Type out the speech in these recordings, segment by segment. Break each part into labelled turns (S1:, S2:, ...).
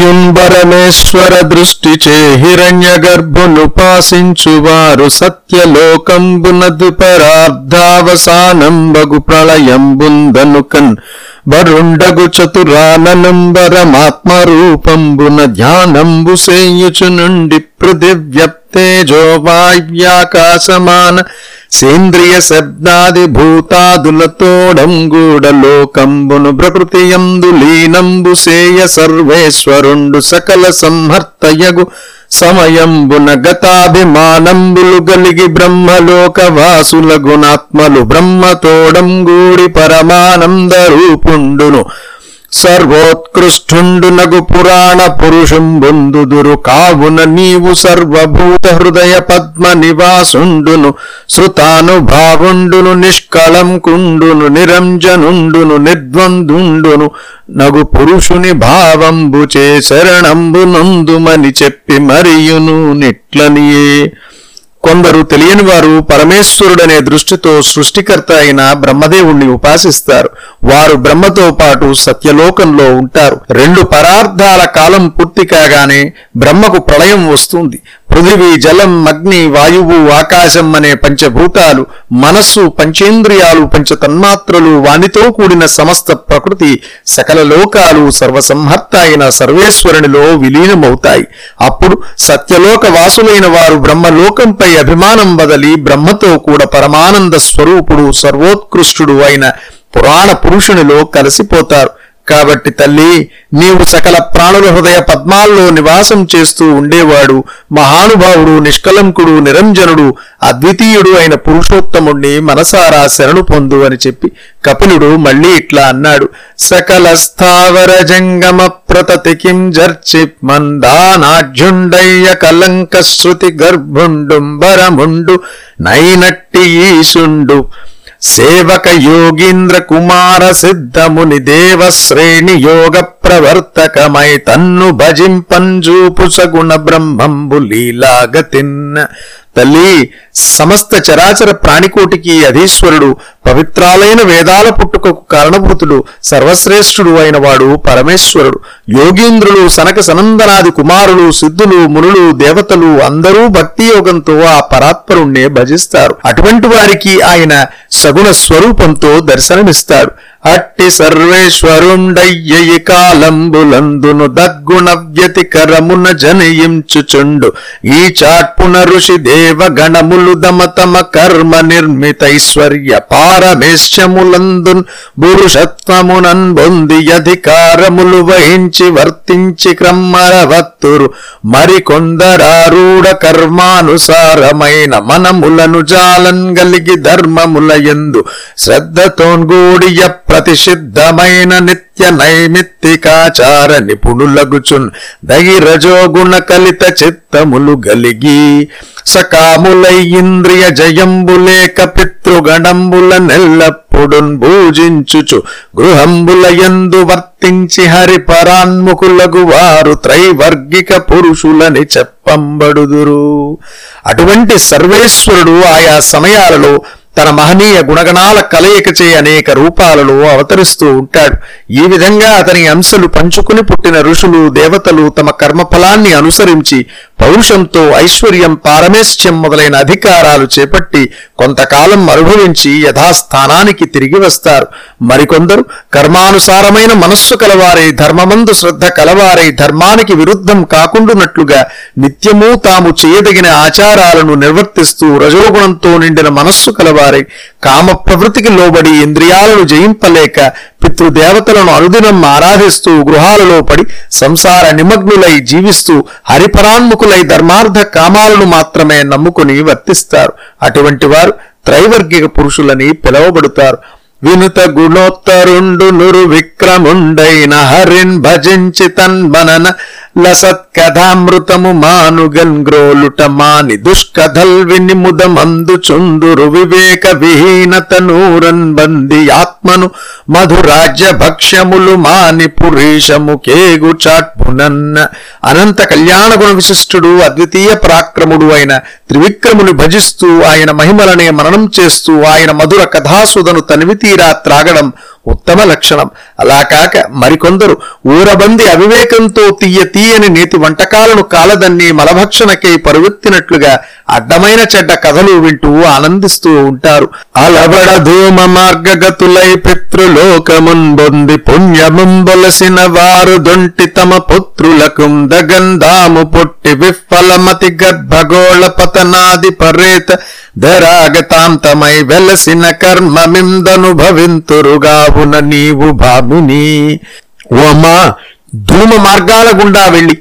S1: శ్రీయుంబరమేశ్వర దృష్టి చే హిరణ్య గర్భును పాసించువారు సత్యలోకంబునదు పరార్ధావసానంబగు ప్రళయంబుందనుకన్ వరుండగు చతురానంబరమాత్మరూపంబున ధ్యానంబు సేయుచు నుండి పృథివ్యప్తేజో వావ్యాకాశమాన సేంద్రియ శబ్దాది భూతాదులతోడంగూడలోకంబును ప్రకృతి ఎందు లీనంబు సేయ సర్వేశ్వరుండు సకల సంహర్తయగు సమయంబున గతాభిమానంబులు గలిగి బ్రహ్మలోక వాసుల గుణాత్మలు బ్రహ్మతోడంగూడి పరమానంద రూపుండును సర్వోత్కృష్ఠుండునగు పురాణ పురుషుంబుందుదురు కావున నీవు సర్వభూత హృదయ పద్మ నివాసుండును శృతానుభావుండును నిష్కళంకుండును నిరంజనుండును నిర్ద్వందుండును. నగు పురుషుని భావంబుచే శరణంబు నందుమని చెప్పి మరియును నిట్లనియే. కొందరు తెలియని వారు పరమేశ్వరుడనే దృష్టితో సృష్టికర్త అయిన బ్రహ్మదేవుణ్ణి ఉపాసిస్తారు. వారు బ్రహ్మతో పాటు సత్యలోకంలో ఉంటారు. రెండు పరార్థాల కాలం పూర్తి కాగానే బ్రహ్మకు ప్రళయం వస్తుంది. పృథివీ జలం అగ్ని వాయువు ఆకాశం అనే పంచభూతాలు మనస్సు పంచేంద్రియాలు పంచతన్మాత్రలు వానితో కూడిన సమస్త ప్రకృతి సకల లోకాలు సర్వసంహర్త అయిన సర్వేశ్వరునిలో విలీనమవుతాయి. అప్పుడు సత్యలోక వాసులైన వారు బ్రహ్మలోకంపై అభిమానం బదలి బ్రహ్మతో కూడా పరమానంద స్వరూపుడు సర్వోత్కృష్టుడు అయిన పురాణ పురుషునిలో కలిసిపోతారు. కాబట్టి తల్లి నీవు సకల ప్రాణుల హృదయ పద్మాల్లో నివాసం చేస్తూ ఉండేవాడు మహానుభావుడు నిష్కలంకుడు నిరంజనుడు అద్వితీయుడు అయిన పురుషోత్తముణ్ణి మనసారా శరణు పొందు అని చెప్పి కపిలుడు మళ్ళీ ఇట్లా అన్నాడు. సకల స్థావర జంగమ ప్రతతికిం జర్చి మందానాఢ్యుండయ్య కలంక శృతి గర్భుండుంబరముండు నైనట్టి ఈశుండు సేవక యోగీంద్ర కుమార సిద్ధముని దేవశ్రేణి యోగ ప్రవర్తకమై తన్ను భజింపంజూపు సగుణ బ్రహ్మంబు లీలాగతిన్న తల్లి సమస్త చరాచర ప్రాణికోటికి అధీశ్వరుడు పవిత్రాలైన వేదాల పుట్టుకకు కారణభూతుడు సర్వశ్రేష్ఠుడు అయిన వాడు పరమేశ్వరుడు. యోగీంద్రులు సనక సనందనాది కుమారులు సిద్ధులు మునులు దేవతలు అందరూ భక్తి యోగంతో ఆ పరాత్పరుణ్ణే భజిస్తారు. అటువంటి వారికి ఆయన సగుణ స్వరూపంతో దర్శనమిస్తాడు. అట్టి సర్వేశ్వరుండయ్యయి కాలంబులందును దగ్గుణ వ్యతికరమున జనయించుచుండు ఈ చాట్పున ఋషి దేవ గణములు దమ తమ కర్మ నిర్మితైశ్వర్య పారమేశ్యములందున్ పురుషత్వమునన్ బొంది అధికారములు వహించి వర్తించి క్రమ్మరవత్తురు మరికొందరారూఢ కర్మానుసారమైన మనములను జాలన్ గలిగి ధర్మముల యందు శ్రద్ధతోన్గూడియ ప్రతిషిద్ధమైన నిత్య నైమిత్తికాచార నిపుణులగుచున్ దగిరజోగుణ కలిత చిత్తములు గలిగి సకాముల ఇంద్రియ జయంబులేక పితృగణంబుల నెల్లప్పుడున్ భూజించుచు గృహంబుల యందు వర్తించి హరి పరాన్ముఖులగు వారు త్రైవర్గిక పురుషులని చెప్పంబడుదురు. అటువంటి సర్వేశ్వరుడు ఆయా సమయాలలో తన మహనీయ గుణగణాల కలయికచే అనేక రూపాలలో అవతరిస్తూ ఉంటాడు. ఈ విధంగా అతని అంశలు పంచుకుని పుట్టిన ఋషులు దేవతలు తమ కర్మఫలాన్ని అనుసరించి పౌరుషంతో ఐశ్వర్యం పారమేశ్యం మొదలైన అధికారాలు చేపట్టి కొంతకాలం అనుభవించి యథాస్థానానికి తిరిగి వస్తారు. మరికొందరు కర్మానుసారమైన మనస్సు కలవారై ధర్మమందు శ్రద్ధ కలవారై ధర్మానికి విరుద్ధం కాకుండునట్లుగా నిత్యము తాము చేయదగిన ఆచారాలను నిర్వర్తిస్తూ రజోగుణంతో నిండిన మనస్సు కలవారై. కామ ప్రవృత్తికి లోబడి ఇంద్రియాలను జయింపలేక పితృదేవతలను అనుదినం ఆరాధిస్తూ గృహాలలో పడి సంసార నిమగ్నులై జీవిస్తూ హరిపరాన్ముఖులై ధర్మార్థ కామాలను మాత్రమే నమ్ముకుని వర్తిస్తారు. అటువంటి వారు త్రైవర్గిక పురుషులని పిలువబడుతారు. వినుత గుణోత్తరుండు నురు విక్రముండైన హరిన్ భజించి తన్మనన లసత్కథామృతము మానుగన్ గ్రోలుట మాని దుష్కథల్ విని ముదమందు చుందురు వివేక విహీనత నూరన్ బంది ఆత్మను మధురాజ్య భక్ష్యములు మాని పురీషము కేగు చాట్పునన్న అనంత కళ్యాణ గుణ విశిష్టుడు అద్వితీయ పరాక్రముడు అయిన త్రివిక్రముని భజిస్తూ ఆయన మహిమలనే మననం చేస్తూ ఆయన మధుర కథాసుదను తనివితీరా త్రాగడం ఉత్తమ లక్షణం. అలా కాక మరికొందరు ఊరబంది అవివేకంతో తీయ తీయని నేతి వంటకాలను కాలదన్ని మలభక్షణకై పరువెత్తినట్లుగా అడ్డమైన చెడ్డ కథలు వింటూ ఆనందిస్తూ ఉంటారు. అలబడ ధూమ మార్గగతులై పితృలోకముందొంది పుణ్యముంబొలసిన వారు దొంటి తమ పుత్రులకు దగంధాము పొట్టి విఫలమతి గర్భగోళ పతనాది పరేత ధరాగతాంతమై వెలసిన కర్మమిందనుభవింతురుగావున నీవు భామిని. ఓమా ధూమ మార్గాల గుండా వెళ్ళి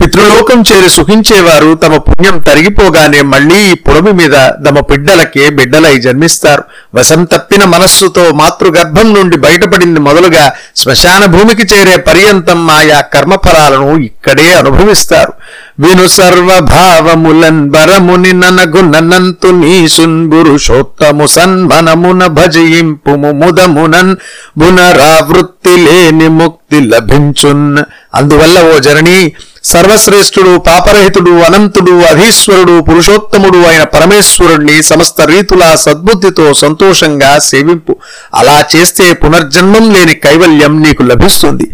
S1: పితృలోకం చేరి సుఖించేవారు తమ పుణ్యం తరిగిపోగానే మళ్ళీ ఈ మీద తమ బిడ్డలకే బిడ్డలై జన్మిస్తారు. వసంతప్పిన మనస్సుతో మాతృగర్భం నుండి బయటపడింది మొదలుగా శ్మశాన భూమికి చేరే పర్యంతం ఆయా కర్మఫలాలను ఇక్కడే అనుభవిస్తారు. విను సర్వభావములన్ బరముని ననగు నన్నంతు నీసున్ పురుషోత్తము సన్మనమున భజయింపు ముదమునన్ పునరావృత్తి లేని ముక్తి లభించున్. అందువల్ల ఓ జరణి సర్వశ్రేష్ఠుడు పాపరహితుడు అనంతుడు అధీశ్వరుడు పురుషోత్తముడు అయిన పరమేశ్వరుణ్ణి సమస్త రీతులా సద్బుద్ధితో సంతోషంగా సేవింపు అలా చేస్తే పునర్జన్మం లేని కైవల్యం నీకు లభిస్తుంది.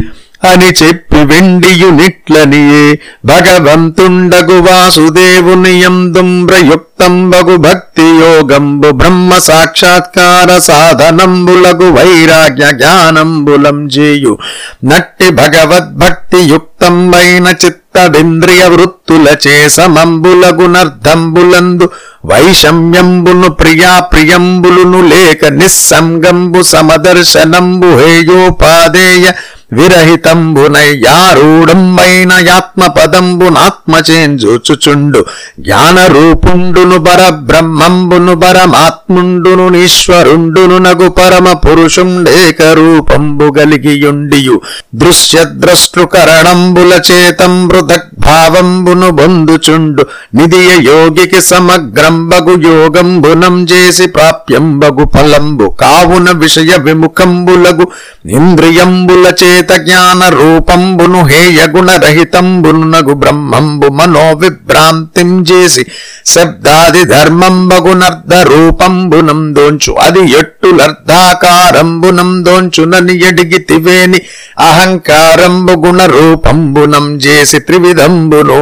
S1: అని చెప్పి వెండియు నిట్లనియే భగవంతుండగు వాసుదేవుని యందుంబ్రయుక్తంబగు భక్తి యోగంబు బ్రహ్మ సాక్షాత్కార సాధనంబులగు వైరాగ్య జ్ఞానంబులం చేయు నట్టి భగవద్భక్తి యుక్తంబైన చిత్తవింద్రియ వృత్తులచే సమంబులగునర్ధంబులందు వైషమ్యంబును ప్రియా ప్రియంబులును లేక నిస్సంగంబు సమదర్శనంబు హేయోపాదేయ విరహితంబునయ్యారూఢంబైన యాత్మపదంబునాత్మచేంజూచుచుండు జ్ఞాన రూపుండును పర బ్రహ్మంబును పరమాత్ముండును ఈశ్వరుండును నగు పరమ పురుషుండేక రూపంబు గలిగియుండియు దృశ్యద్రష్టృకరణంబుల చేతం భావంబును బొందుచుండు. నిధియ యోగికి సమగ్రంబగు యోగంబునం చేసి ప్రాప్యంబగు ఫలంబు. కావున విషయ విముఖంబులగు ఇంద్రియంబుల చేత జ్ఞాన రూపంబును హేయగుణరహితంబునగు బ్రహ్మంబు మనో విభ్రాంతిం చేసి శబ్దాది ధర్మంబగునర్ధ రూపంబునం దోంచు అది ఎట్టులర్ధాకారంబునం దోంచునని ఎడిగితివేని అహంకారంబు గుణ రూపంబునం చేసి త్రివిధంబును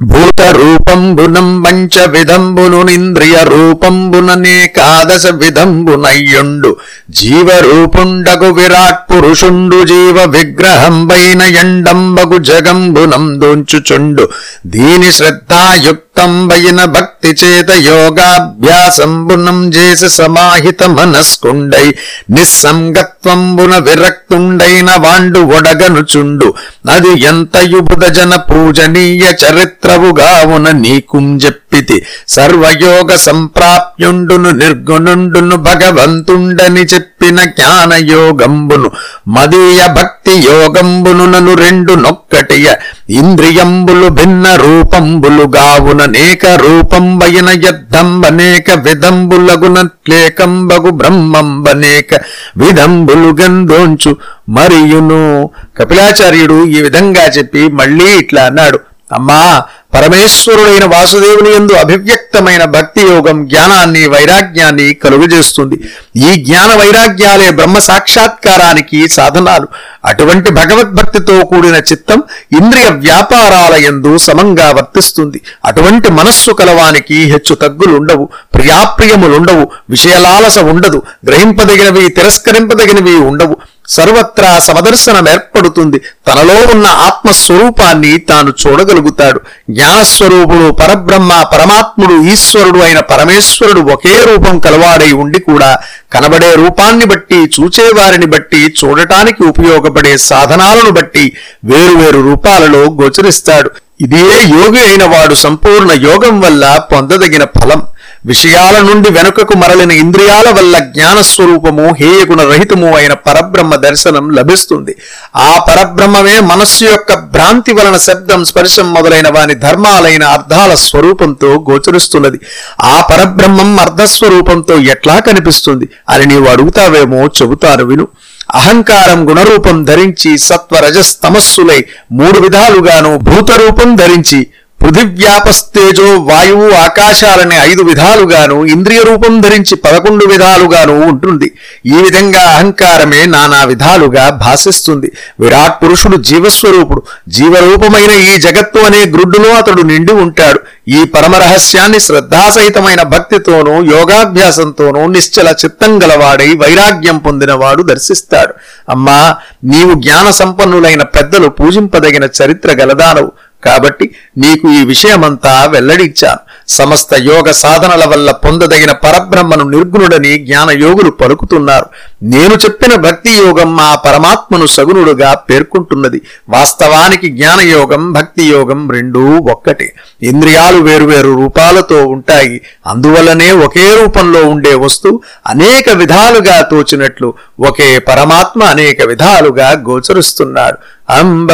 S1: భూత రూపంబునం పంచ విధంబును ఇంద్రియ రూపంబుననేకాదశ విధంబునయ్యుండు జీవ రూపుండగు విరాట్ పురుషుండు జీవ విగ్రహంబైన ఎండంబగు జగంబునం దోంచుచుండు దీని శ్రద్ధాయుక్త శ్రద్ధాయుక్తంబైన భక్తి చేత యోగాభ్యాసంబునం చేసి సమాహిత మనస్కుండై నిస్సంగత్వంబున విరక్తుండైన వాండు ఒడగనుచుండు అది ఎంతయు బుధజన పూజనీయ చరిత్రవుగావున నీకుం చెప్పితి సర్వయోగ సంప్రాప్యుండును నిర్గుణుండును భగవంతుండని చెప్పి జ్ఞాన యోగంబును మదీయ భక్తి యోగంబును నను రెండు నొక్కటియ ఇంద్రియంబులు భిన్న రూపంబులు గావున నేక రూపంబైన యద్ధంబనేక విధంబులగునట్లేకంబగు బ్రహ్మంబనేక విధంబులు గందోంచు మరియును. కపిలాచార్యుడు ఈ విధంగా చెప్పి మళ్ళీ ఇట్లా అన్నాడు. అమ్మా పరమేశ్వరుడైన వాసుదేవుని యందు అభివ్యక్తమైన భక్తి యోగం జ్ఞానాన్ని వైరాగ్యాన్ని కలుగజేస్తుంది. ఈ జ్ఞాన వైరాగ్యాలే బ్రహ్మ సాక్షాత్కారానికి సాధనాలు. అటువంటి భగవద్భక్తితో కూడిన చిత్తం ఇంద్రియ వ్యాపారాల యందు సమంగా వర్తిస్తుంది. అటువంటి మనస్సు కలవానికి హెచ్చు తగ్గులుండవు ప్రియాప్రియములుండవు విషయలాలస ఉండదు గ్రహింపదగినవి తిరస్కరింపదగినవి ఉండవు. సర్వత్రా సమదర్శనం ఏర్పడుతుంది తనలో ఉన్న ఆత్మస్వరూపాన్ని తాను చూడగలుగుతాడు. జ్ఞానస్వరూపుడు పరబ్రహ్మ పరమాత్ముడు ఈశ్వరుడు అయిన పరమేశ్వరుడు ఒకే రూపం కలవాడై ఉండి కూడా కనబడే రూపాన్ని బట్టి చూచేవారిని బట్టి చూడటానికి ఉపయోగపడే సాధనాలను బట్టి వేరువేరు రూపాలలో గోచరిస్తాడు. ఇదే యోగి అయిన వాడు సంపూర్ణ యోగం వల్ల పొందదగిన ఫలం. విషయాల నుండి వెనుకకు మరలిన ఇంద్రియాల వల్ల జ్ఞానస్వరూపము హేయగుణ రహితము అయిన పరబ్రహ్మ దర్శనం లభిస్తుంది. ఆ పరబ్రహ్మమే మనస్సు యొక్క భ్రాంతి వలన శబ్దం స్పర్శం మొదలైన వాని ధర్మాలైన అర్థాల స్వరూపంతో గోచరిస్తున్నది. ఆ పరబ్రహ్మం అర్ధస్వరూపంతో ఎట్లా కనిపిస్తుంది? అని నీవు అడుగుతావేమో చెబుతాను విను. అహంకారం గుణరూపం ధరించి సత్వరజస్తమస్సులై మూడు విధాలుగాను భూతరూపం ధరించి పృథివ్యాపస్తేజో వాయువు ఆకాశాలనే ఐదు విధాలుగాను ఇంద్రియ రూపం ధరించి పదకొండు విధాలుగాను ఉంటుంది. ఈ విధంగా అహంకారమే నానా విధాలుగా భాషిస్తుంది విరాట్ పురుషుడు జీవస్వరూపుడు. జీవరూపమైన ఈ జగత్తు అనే గ్రుడ్డులో అతడు నిండి ఉంటాడు. ఈ పరమరహస్యాన్ని శ్రద్ధాసహితమైన భక్తితోనూ యోగాభ్యాసంతోనూ నిశ్చల చిత్తం గలవాడై వైరాగ్యం పొందినవాడు దర్శిస్తాడు. అమ్మా నీవు జ్ఞాన సంపన్నులైన పెద్దలు పూజింపదగిన చరిత్ర గలదానవు. కాబట్టి నీకు ఈ విషయమంతా వెల్లడించాను సమస్త యోగ సాధనల వల్ల పొందదగిన పరబ్రహ్మను నిర్గుణుడని జ్ఞానయోగులు పలుకుతున్నారు. నేను చెప్పిన భక్తి యోగం ఆ పరమాత్మను సగుణుడుగా పేర్కొంటున్నది. వాస్తవానికి జ్ఞానయోగం భక్తి యోగం రెండూ ఒక్కటే. ఇంద్రియాలు వేరువేరు రూపాలతో ఉంటాయి. అందువల్లనే ఒకే రూపంలో ఉండే వస్తువు అనేక విధాలుగా తోచినట్లు ఒకే పరమాత్మ అనేక విధాలుగా గోచరిస్తున్నాడు. అంబ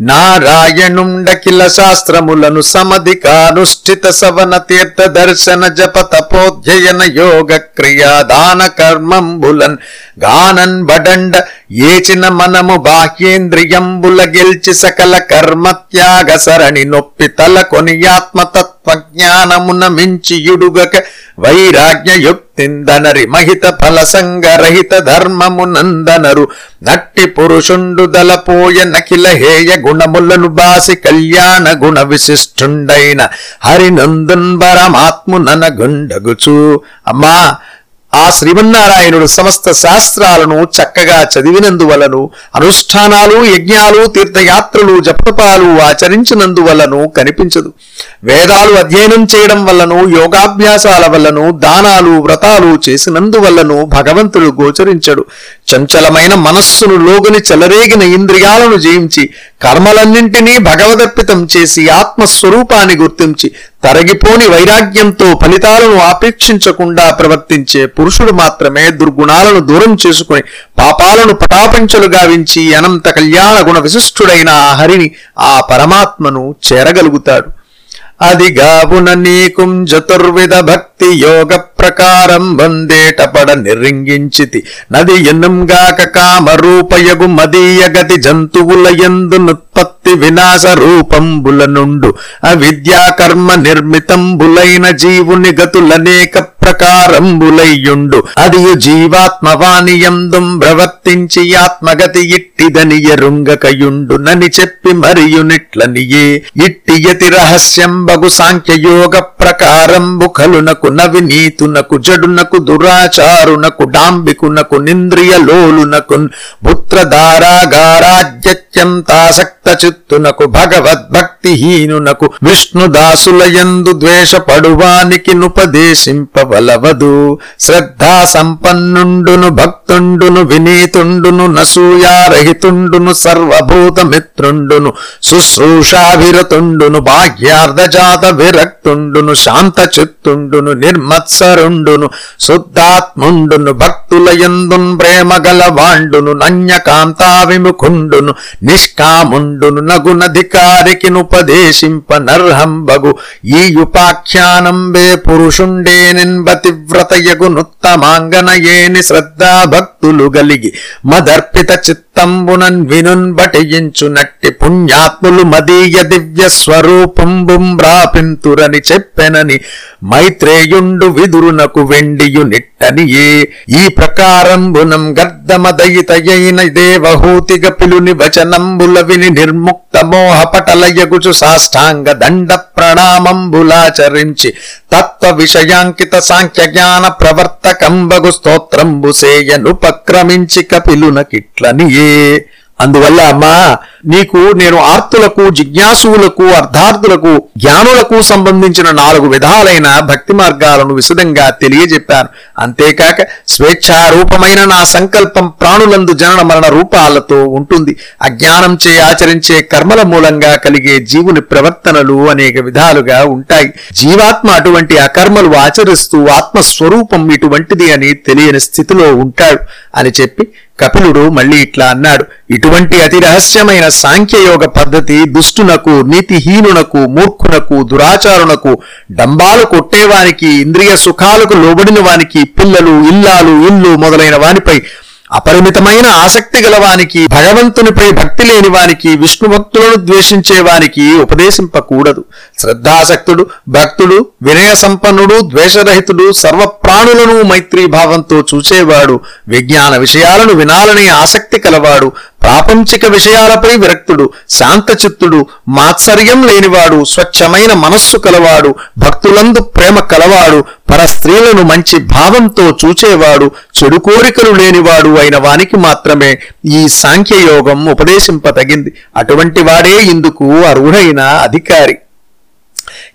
S1: నారాయణుండకిల శాస్త్రములను సమధికానుష్ఠిత సవన తీర్థ దర్శన జప తపోధ్యయన యోగ క్రియా దాన కర్మంబులన్ గానన్ బడండ ఏచిన మనము బాహ్యేంద్రియంబుల గెల్చి సకల కర్మత్యాగ సరణి నొప్పి తల కొని యుడుగక వైరాగ్యయుక్తిందనరి మహిత ఫలసంగరహిత ధర్మమునందనరు. నట్టి పురుషుండు దలపోయ నకిల హేయ గుణములను బాసి కళ్యాణ గుణ విశిష్ఠుండైన హరినందున్ పరమాత్మునన గుండగుచు అమ్మా ఆ శ్రీమన్నారాయణుడు సమస్త శాస్త్రాలను చక్కగా చదివినందువలను అనుష్ఠానాలు యజ్ఞాలు తీర్థయాత్రలు జపతపాలు ఆచరించినందువలను కనిపించదు. వేదాలు అధ్యయనం చేయడం వల్లను యోగాభ్యాసాల వల్లను దానాలు వ్రతాలు చేసినందువల్లను భగవంతుడు గోచరించడు. చంచలమైన మనస్సును లోగుని చెలరేగిన ఇంద్రియాలను జయించి కర్మలన్నింటినీ భగవదర్పితం చేసి ఆత్మస్వరూపాన్ని గుర్తించి తరగిపోని వైరాగ్యంతో ఫలితాలను ఆపేక్షించకుండా ప్రవర్తించే పురుషుడు మాత్రమే దుర్గుణాలను దూరం చేసుకుని పాపాలను పటాపంచలు గావించి అనంత కళ్యాణ గుణ విశిష్టుడైన ఆ హరిని ఆ పరమాత్మను చేరగలుగుతాడు. అదిగావున నీకుం చతుర్విధ భక్తి యోగ ప్రకారం వందేటపడ నిర్రింగించితి. నది ఎన్నంగాక కామరూపయగు మదీయ గతి జంతువుల ఎందు నుత్పత్తి వినాశ రూపంబుల నుండు అవిద్యాకర్మ నిర్మితంబులైన జీవుని గతులనేక ప్రకారంబులయ్యుండు. అది జీవాత్మవాణి యందుం ప్రవర్తించి ఆత్మగతి ఇట్టిదని ఎరుంగకయుండు. నని చెప్పి మరియునిట్లనియే. ఇట్టి యతి రహస్యం బగు సాంఖ్యయోగ ప్రకారంబు కలునకు నవినీతునకు జడునకు దురాచారునకు డాంబికునకు నింద్రియ లోలునకు పుత్రధారాగారాజ్యత్యంతాసక్త చిత్తునకు భగవద్భక్తిహీనునకు విష్ణుదాసులయందు ద్వేషపడువానికి నుపదేశింపవలవదు. శ్రద్ధా సంపన్నుండును భక్తుండును వినీతుండును నసూయారహితుండును సర్వభూత మిత్రుండును శుశ్రూషాభిరతుండును బాహ్యార్ధజాత విరక్తుండును శాంత చిత్తుండును నిర్మత్సరుండును శుద్ధాత్ముండును భక్తుల ఎందున్ ప్రేమ నన్యకాంతా విముఖుండును నిష్కాముండు నగునధికారికి నుపదేశింప నర్హంబగు ఈ ఉపాఖ్యానంబే పురుషుండే నిన్బతివ్రతయగు నుత్తమాంగనయేని గలిగి. మదర్పిత చిత్త చిత్తంబునన్ వినున్బటయించునట్టి పుణ్యాత్ములు మదీయ దివ్య స్వరూపంబుం ప్రాపింతురని చెప్పెనని మైత్రేయుండు విదురునకు వెండియు నిట్టనియే. ఈ ప్రకారంబునం గర్ధమదయితయైన దేవహూతిగ పిలుని వచనంబుల విని నిర్ముక్త మోహపటలయగుచు సాష్టాంగ దండ ప్రణామంబులాచరించి తత్వ విషయాంకిత సాంఖ్య జ్ఞాన ప్రవర్తకంబగు స్తోత్రంబు సేయనుపక్రమించి కపిలునకిట్లనియే అందువల్ల అమ్మా నీకు నేను ఆర్తులకు జిజ్ఞాసువులకు అర్థార్థులకు జ్ఞానులకు సంబంధించిన నాలుగు విధాలైన భక్తి మార్గాలను విశదంగా తెలియజెప్పాను. అంతేకాక స్వేచ్ఛారూపమైన నా సంకల్పం ప్రాణులందు జనన మరణ రూపాలతో ఉంటుంది. అజ్ఞానం చే ఆచరించే కర్మల మూలంగా కలిగే జీవుని ప్రవర్తనలు అనేక విధాలుగా ఉంటాయి. జీవాత్మ అటువంటి అకర్మలు ఆచరిస్తూ ఆత్మస్వరూపం ఇటువంటిది అని తెలియని స్థితిలో ఉంటాడు అని చెప్పి కపిలుడు మళ్ళీ ఇట్లా అన్నాడు ఇటువంటి అతి రహస్యమైన సాంఖ్యయోగ పద్ధతి దుష్టునకు నీతిహీనునకు మూర్ఖునకు దురాచారునకు డంబాలు కొట్టేవానికి ఇంద్రియ సుఖాలకు లోబడిన వానికి పిల్లలు ఇల్లాలు ఇల్లు మొదలైన వానిపై అపరిమితమైన ఆసక్తి గలవానికి భగవంతునిపై భక్తి లేని వానికి విష్ణు భక్తులను ద్వేషించే వానికి ఉపదేశింపకూడదు. శ్రద్ధాసక్తుడు భక్తుడు వినయ సంపన్నుడు ద్వేషరహితుడు సర్వ ప్రాణులను మైత్రీ భావంతో చూచేవాడు విజ్ఞాన విషయాలను వినాలనే ఆసక్తి కలవాడు ప్రాపంచిక విషయాలపై విరక్తుడు శాంతచిత్తుడు మాత్సర్యం లేనివాడు స్వచ్ఛమైన మనస్సు కలవాడు భక్తులందు ప్రేమ కలవాడు పర స్త్రీలను మంచి భావంతో చూచేవాడు చెడు కోరికలు లేనివాడు అయిన వానికి మాత్రమే ఈ సాంఖ్యయోగం ఉపదేశింపతగింది అటువంటి వాడే ఇందుకు అర్హుడైన అధికారి.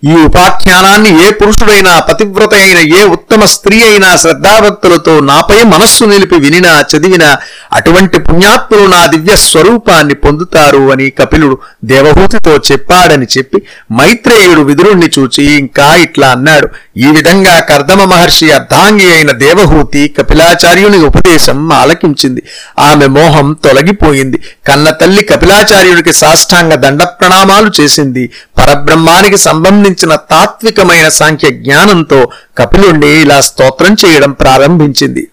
S1: ఈ ఉపాఖ్యానాన్ని ఏ పురుషుడైనా పతివ్రత అయిన ఏ ఉత్తమ స్త్రీ అయినా శ్రద్ధాభక్తులతో నాపై మనస్సు నిలిపి వినినా చదివినా అటువంటి పుణ్యాత్ములు నా దివ్య స్వరూపాన్ని పొందుతారు అని కపిలుడు దేవహూతితో చెప్పాడని చెప్పి మైత్రేయుడు విదురుణ్ణి చూచి ఇంకా ఇట్లా అన్నాడు. ఈ విధంగా కర్దమ మహర్షి అర్ధాంగి అయిన దేవహూతి కపిలాచార్యుని ఉపదేశం ఆలకించింది. ఆమె మోహం తొలగిపోయింది. కన్న తల్లి కపిలాచార్యుడికి సాష్టాంగ దండ ప్రణామాలు చేసింది. పరబ్రహ్మానికి సంబంధించిన తాత్వికమైన సాంఖ్య జ్ఞానంతో కపిలుణ్ణి ఇలా స్తోత్రం చేయడం ప్రారంభించింది.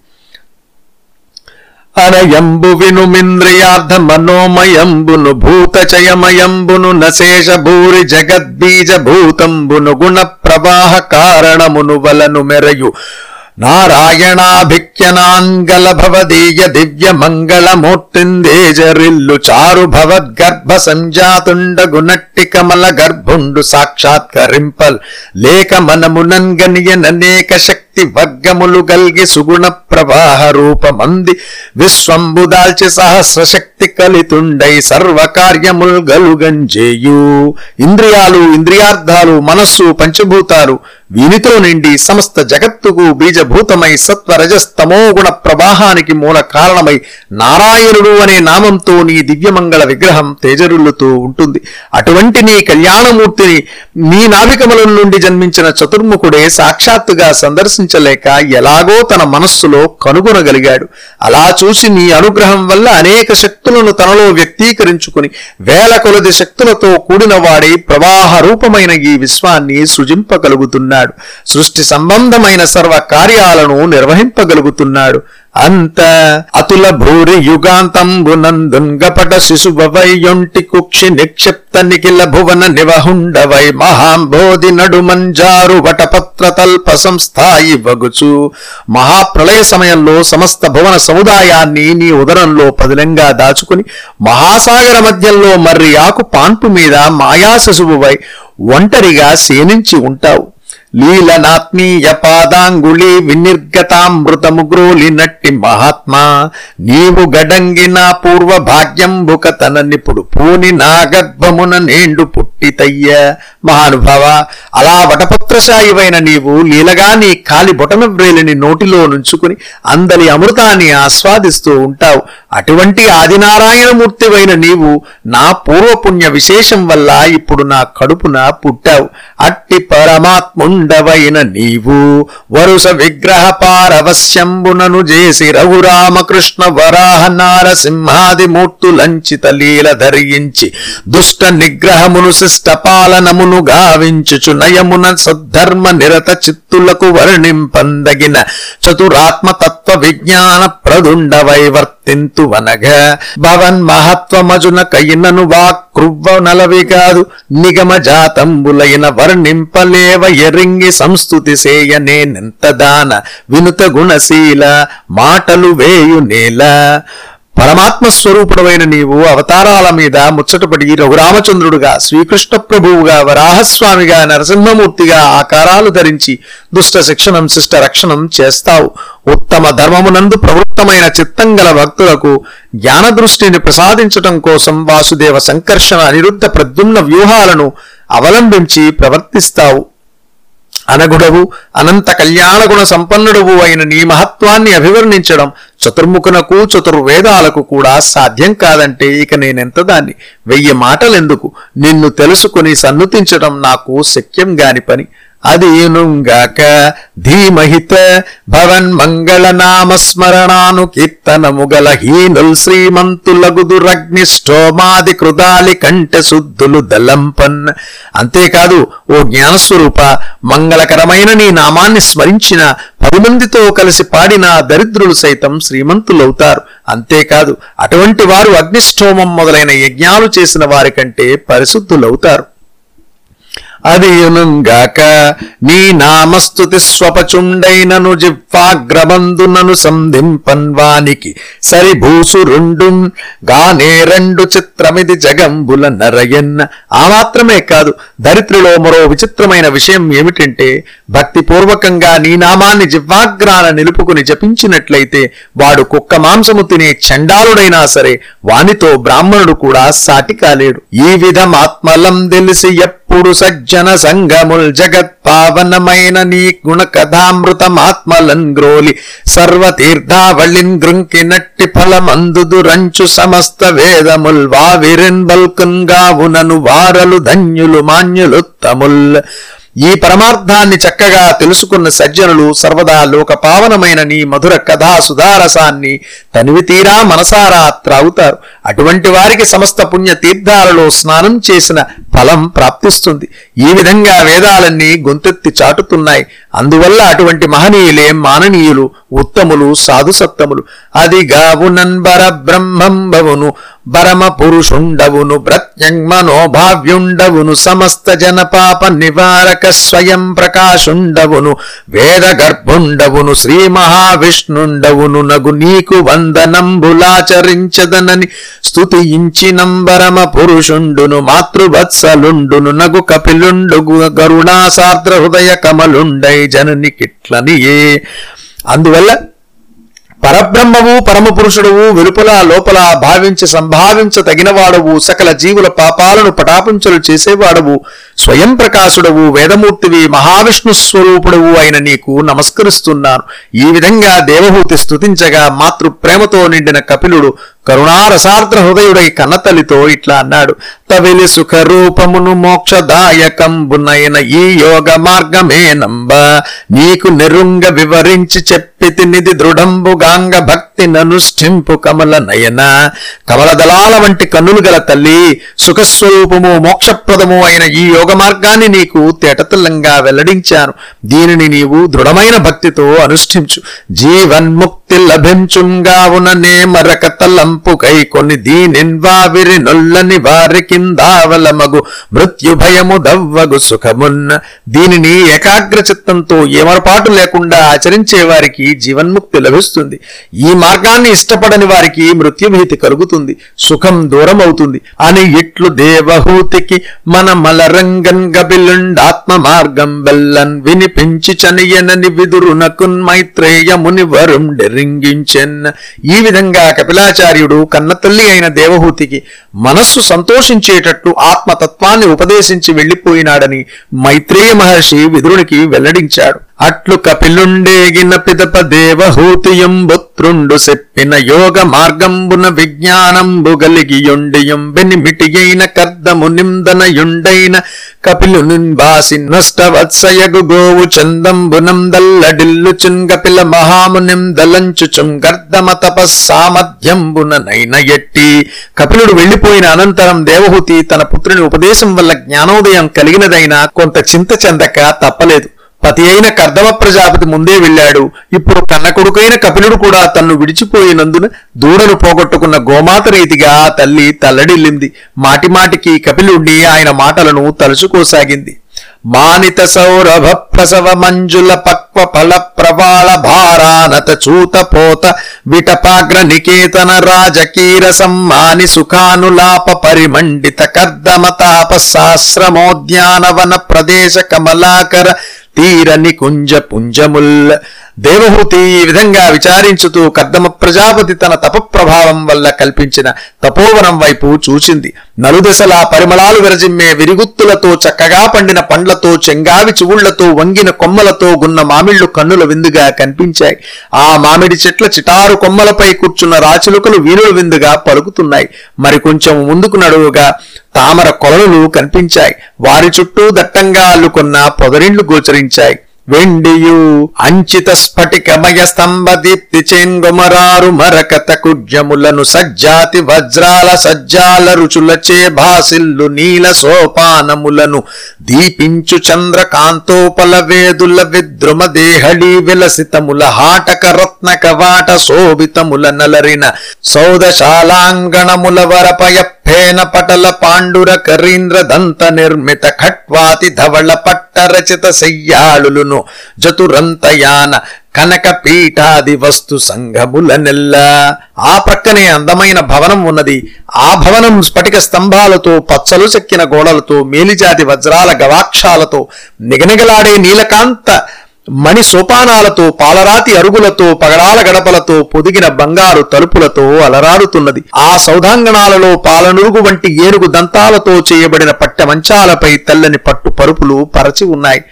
S1: అనయంబు వినుమింద్రియార్థ మనోమయంబును భూతచయమయంబును నశేష భూరి జగద్బీజ భూతంబును గుణ ప్రవాహ కారణమును వలను మెరయు నారాయణాభిక్యనాంగలభవదీయ దివ్య మంగళమూర్తిందేజరిల్లు చారు భవద్గర్భ సంజాతుండగునట్టి కమల గర్భుండు సాక్షాత్కరింపల్ లేక మనమునంగనియననేక శక్తి వర్గములు గల్గి సుగుణ ప్రవాహ రూపమంది విశ్వంబుదాల్చి సహస్ర శక్తి కలితుండై సర్వకార్యముల్ గలుగంజేయు ఇంద్రియాలు ఇంద్రియార్థాలు మనస్సు పంచభూతాలు వీనితో నిండి సమస్త జగత్తుకు బీజభూతమై సత్వరజస్తమో గుణ ప్రవాహానికి మూల కారణమై నారాయణుడు అనే నామంతో నీ దివ్యమంగళ విగ్రహం తేజరులుతూ ఉంటుంది. అటువంటి నీ కళ్యాణమూర్తిని నీ నాభికమల నుండి జన్మించిన చతుర్ముఖుడే సాక్షాత్తుగా సందర్శించలేక ఎలాగో తన మనస్సులో కనుగొనగలిగాడు. అలా చూసి నీ అనుగ్రహం వల్ల అనేక శక్తులను తనలో వ్యక్తీకరించుకుని వేల కొలది శక్తులతో కూడిన వాడి ప్రవాహ రూపమైన ఈ విశ్వాన్ని సృజింపగలుగుతున్నాడు. సృష్టి సంబంధమైన సర్వ కార్యాలను నిర్వహింపగలుగుతున్నాడు. అంత అతుల భూరి యుగాంతంబునందుంగపట శిశువైయొంటి కుక్షి నిక్షిప్త నిఖిల భువన నివహుండవై మహాంబోధి నడుమంజారు వటపత్ర తల్ప సంస్థాయి వగుచు. మహాప్రళయ సమయంలో సమస్త భువన సముదాయాన్ని నీ ఉదరంలో పదిలంగా దాచుకుని మహాసాగర మధ్యంలో మర్రి ఆకు పాన్పు మీద మాయా శిశువువై ఒంటరిగా సేనించి ఉంటావు. లీలనాత్మీయ పాదాంగుళి వినిర్గతామృతము గ్రోలినట్టి మహాత్మా. నీవు గడంగిన పూర్వ భాగ్యంబుక తన నిపుడు పూని నా గర్భమున నేండు పుట్టితయ్య. మహానుభావ అలా వటపత్రశాయివైన నీవు లీలగా నీ కాలి బొటన వ్రేలిని నోటిలో నుంచుకుని అందలి అమృతాన్ని ఆస్వాదిస్తూ ఉంటావు. అటువంటి ఆదినారాయణమూర్తివైన నీవు నా పూర్వపుణ్య విశేషం వల్ల ఇప్పుడు నా కడుపున పుట్టావు. అట్టి పరమాత్ముండవైన నీవు వరుస విగ్రహ పారవశ్యంబునను చేసి రఘురామకృష్ణ వరాహ నారసింహాది మూర్తులంచిత లీల ధరించి దుష్ట నిగ్రహమును శిష్ట పాలనమును గావించుచు నయమున సద్ధర్మ నిరత చిత్తులకు వర్ణింపందగిన చతురాత్మ తత్వ విజ్ఞాన ప్రదుండవై వర్తింతు వనగ భవన్ మహత్వమజున కయినను వాక్రువ్వ నలవి కాదు. నిగమ జాతంబులైన వర్ణింపలేవ ఎరింగి సంస్థుతి సేయనే నింతదాన. వినుత గుణశీల మాటలు వేయు నేల పరమాత్మ స్వరూపుడమైన నీవు అవతారాల మీద ముచ్చటపడి రఘురామచంద్రుడుగా శ్రీకృష్ణ ప్రభువుగా వరాహస్వామిగా నరసింహమూర్తిగా ఆకారాలు ధరించి దుష్ట శిక్షణం శిష్ట రక్షణం చేస్తావు. ఉత్తమ ధర్మమునందు ప్రవృత్తమైన చిత్తం గల భక్తులకు జ్ఞాన దృష్టిని ప్రసాదించటం కోసం వాసుదేవ సంకర్షణ అనిరుద్ధ ప్రద్యుమ్న వ్యూహాలను అవలంబించి ప్రవర్తిస్తావు. అనగుడవు అనంత కళ్యాణగుణ సంపన్నుడవు అయిన నీ మహత్వాన్ని అభివర్ణించడం చతుర్ముఖునకు చతుర్వేదాలకు కూడా సాధ్యం కాదంటే ఇక నేనెంత దాన్ని? వెయ్యి మాటలెందుకు? నిన్ను తెలుసుకుని సన్నుతించడం నాకు శక్యం గాని పని. అదీనుంగాక ధీమహిత భవన్ మంగళ హీనుల్ శ్రీమంతులగుదురగ్ని స్టోమాది కృదాలి కంఠ శుద్ధులు దలంపన్ అంతేకాదు ఓ జ్ఞానస్వరూప మంగళకరమైన నీ నామాన్ని స్మరించిన పది మందితో కలిసి పాడిన దరిద్రులు సైతం శ్రీమంతులవుతారు. అంతేకాదు అటువంటి వారు అగ్నిష్టోమం మొదలైన యజ్ఞాలు చేసిన వారి కంటే పరిశుద్ధులవుతారు. అదియునుగాక నీ నామస్తుతి స్వపచుండైనను జిహ్వాగ్రబందునను సంధింపన్వానికి సరిభూసురుండు గానే రెండు చిత్రమిది జగంబుల నరయన్న ఆ మాత్రమే కాదు దరిద్రులో మరో విచిత్రమైన విషయం ఏమిటంటే భక్తిపూర్వకంగా నీ నామాన్ని జిహ్వాగ్రాన నిలుపుకుని జపించినట్లయితే వాడు కుక్క మాంసము తినే చండాలుడైనా సరే వానితో బ్రాహ్మణుడు కూడా సాటి కాలేడు ఈ విధమాత్మలం తెలిసి ఇప్పుడు సజ్జన సంగముల్ జగత్ పావనమైన నీ గుణ కథామృతమాత్మలన్ గ్రోలి సర్వతీర్థావళిన్ గృంకినట్టి ఫలమందుదు రంచు సమస్త వేదముల్ వావిరిన్ బల్కన్గావునను వారలు ధన్యులు మాన్యులుత్తముల్ ఈ పరమార్థాన్ని చక్కగా తెలుసుకున్న సజ్జనులు సర్వదా లోక పావనమైన నీ మధుర కథా సుధారసాన్ని తనివి తీరా మనసారా త్రాగుతారు. అటువంటి వారికి సమస్త పుణ్య తీర్థాలలో స్నానం చేసిన ఫలం ప్రాప్తిస్తుంది. ఈ విధంగా వేదాలన్నీ గొంతెత్తి చాటుతున్నాయి. అందువల్ల అటువంటి మహనీయులే మాననీయులు ఉత్తములు సాధుసత్తములు. అది బ్రహ్మం భవును భరమ పురుషుండవును ప్రత్యంగ్మనోభావ్యుండవును సమస్త జనపాప నివారక స్వయం ప్రకాశుండవును వేద గర్భుండవును శ్రీ మహావిష్ణుండవును నగు నీకు వందనంబులాచరించదనని స్తుతించినంబరమ పురుషుండును మాతృవత్సలుండును నగు కపిలుండు గరుణాసార్ద్ర హృదయ కమలుండై జననికిట్లనియే అందువల్ల పరబ్రహ్మవు పరమపురుషుడవు వెలుపల లోపల భావించి సంభావించ తగినవాడవు సకల జీవుల పాపాలను పటాపుంచలు చేసేవాడవు స్వయం ప్రకాశుడవు వేదమూర్తివి మహావిష్ణు స్వరూపుడవు అయిన నీకు నమస్కరిస్తున్నాను. ఈ విధంగా దేవహూతి స్తుతించగా మాతృ ప్రేమతో నిండిన కపిలుడు కరుణారసార్ద్ర హృదయుడై కన్నతల్లితో ఇట్లా అన్నాడు. తవిలి సుఖరూపమును మోక్షదాయకంబునైన ఈ యోగ మార్గమే నంబ. నీకు నిరుంగ వివరించి చెప్పితి నిధి దృఢంబుగాంగ భక్తి ననుష్ఠింపు కమల నయన. కమలదళాల వంటి కన్నులు గల తల్లి సుఖస్వరూపము మోక్షప్రదము అయిన ఈ యోగ మార్గాన్ని నీకు తేటతల్లంగా వెల్లడించాను. దీనిని నీవు దృఢమైన భక్తితో అనుష్ఠించు. జీవన్ముక్తి లభించుంగావుననే మరక తలంపుకై కొన్ని దీనిన్వావిరి నొల్లని వారి కిందావలమగు మృత్యు భయము దవ్వగు సుఖమున్న దీనిని ఏకాగ్ర చిత్తంతో ఏమరపాటు లేకుండా ఆచరించే వారికి జీవన్ముక్తి లభిస్తుంది. ఈ మార్గాన్ని ఇష్టపడని వారికి మృత్యుభీతి కలుగుతుంది. సుఖం దూరం అవుతుంది అని ఇట్లు దేవహూతికి మన మలరంగన్ గబిలుండాత్మ మార్గం బెల్లన్ వినిపించి చనియనని విదురునకున్ మైత్రేయముని వరుండెరింగించెన్ ఈ విధంగా కపిలాచార్యుడు కన్నతల్లి అయిన దేవహూతికి మనస్సు సంతోషించేటట్లు ఆత్మతత్వాన్ని ఉపదేశించి వెళ్ళిపోయినాడని మైత్రేయ మహర్షి విదురునికి వెల్లడించాడు. అట్లు కపిలుండేగిన పిదప దేవహూతియం చెప్పిన యోగ మార్గంబున విజ్ఞానంబు గలిగియుండియం బెనిమిటియైన కర్దము నిందనయుండైన కపిలు బాసి నష్టవత్సయగు గోవు చందంబునందల్లడిల్లు చుంగపిల కపిల మహామునిం దలంచుచుం గర్దమ తపస్సామధ్యంబున నైన ఎట్టి. కపిలుడు వెళ్ళిపోయిన అనంతరం దేవహూతి తన పుత్రుని ఉపదేశం వల్ల జ్ఞానోదయం కలిగినదైనా కొంత చింత చెందక తప్పలేదు. పతి అయిన కర్దమ ప్రజాపతి ముందే వెళ్ళాడు. ఇప్పుడు కన్న కొడుకైన కపిలుడు కూడా తన్ను విడిచిపోయినందున దూడను పోగొట్టుకున్న గోమాత రీతిగా ఆ తల్లి తల్లడిల్లింది. మాటిమాటికి కపిలుడిని ఆయన మాటలను తలుచుకోసాగింది. మానిత సౌరభ ప్రసవ మంజుల పక్వ ఫల ప్రవాళ భారానత చూత పోత విటపాగ్ర నికేతన రాజకీర సమ్మాని సుఖానులాప పరిమండిత కర్దమ తాప శాస్త్రమోద్యానవన ప్రదేశ కమలాకర తీరని కుంజ పుంజముల్ దేవహూతి ఈ విధంగా విచారించుతూ కర్దమ ప్రజాపతి తన తపప్రభావం వల్ల కల్పించిన తపోవనం వైపు చూచింది. నలుదశలా పరిమళాలు విరజిమ్మే విరిగుత్తులతో చక్కగా పండిన పండ్లతో చెంగావి చువుళ్ళతో వంగిన కొమ్మలతో గున్న మామిళ్ళు కన్నుల విందుగా కనిపించాయి. ఆ మామిడి చెట్ల చిటారు కొమ్మలపై కూర్చున్న రాచిలుకలు వీణుల విందుగా పలుకుతున్నాయి. మరి కొంచెం ముందుకు నడువుగా తామర కొలలు కనిపించాయి. వారి చుట్టూ దట్టంగా అల్లుకున్న పొదరిండ్లు గోచరించాయి. వెండియు అంచిత స్ఫటికమయ స్తంభ దీప్తి చేంగుమరారు మరకత కుడ్యములను సజ్జాతి వజ్రాల సజ్జాల రుచులచే భాసిల్లు నీల సోపానములను దీపించు చంద్రకాంతోపల వేదుల విద్రుమ దేహళీ విలసితముల హాటక రత్న కవాట శోభితముల నలరిన సౌదశాలాంగణముల వరపయ ఫేన పటల పాండుర కరీంద్ర దంత నిర్మిత ఖట్వాతి ధవళ పట్టరచిత శయ్యాళులును జతురంతయాన కనక పీఠాది వస్తు సంఘముల నెల్ల ఆ ప్రక్కనే అందమైన భవనం ఉన్నది. ఆ భవనం స్ఫటిక స్తంభాలతో పచ్చలు చెక్కిన గోడలతో మేలిజాతి వజ్రాల గవాక్షాలతో నిగనిగలాడే నీలకాంత మణి సోపానాలతో పాలరాతి అరుగులతో పగడాల గడపలతో పొదిగిన బంగారు తలుపులతో అలరాడుతున్నది ఆ సౌధాంగణాలలో పాలనురుగు వంటి ఏనుగు దంతాలతో చేయబడిన పట్టె మంచాలపై తెల్లని పట్టు పరుపులు పరచి ఉన్నాయి.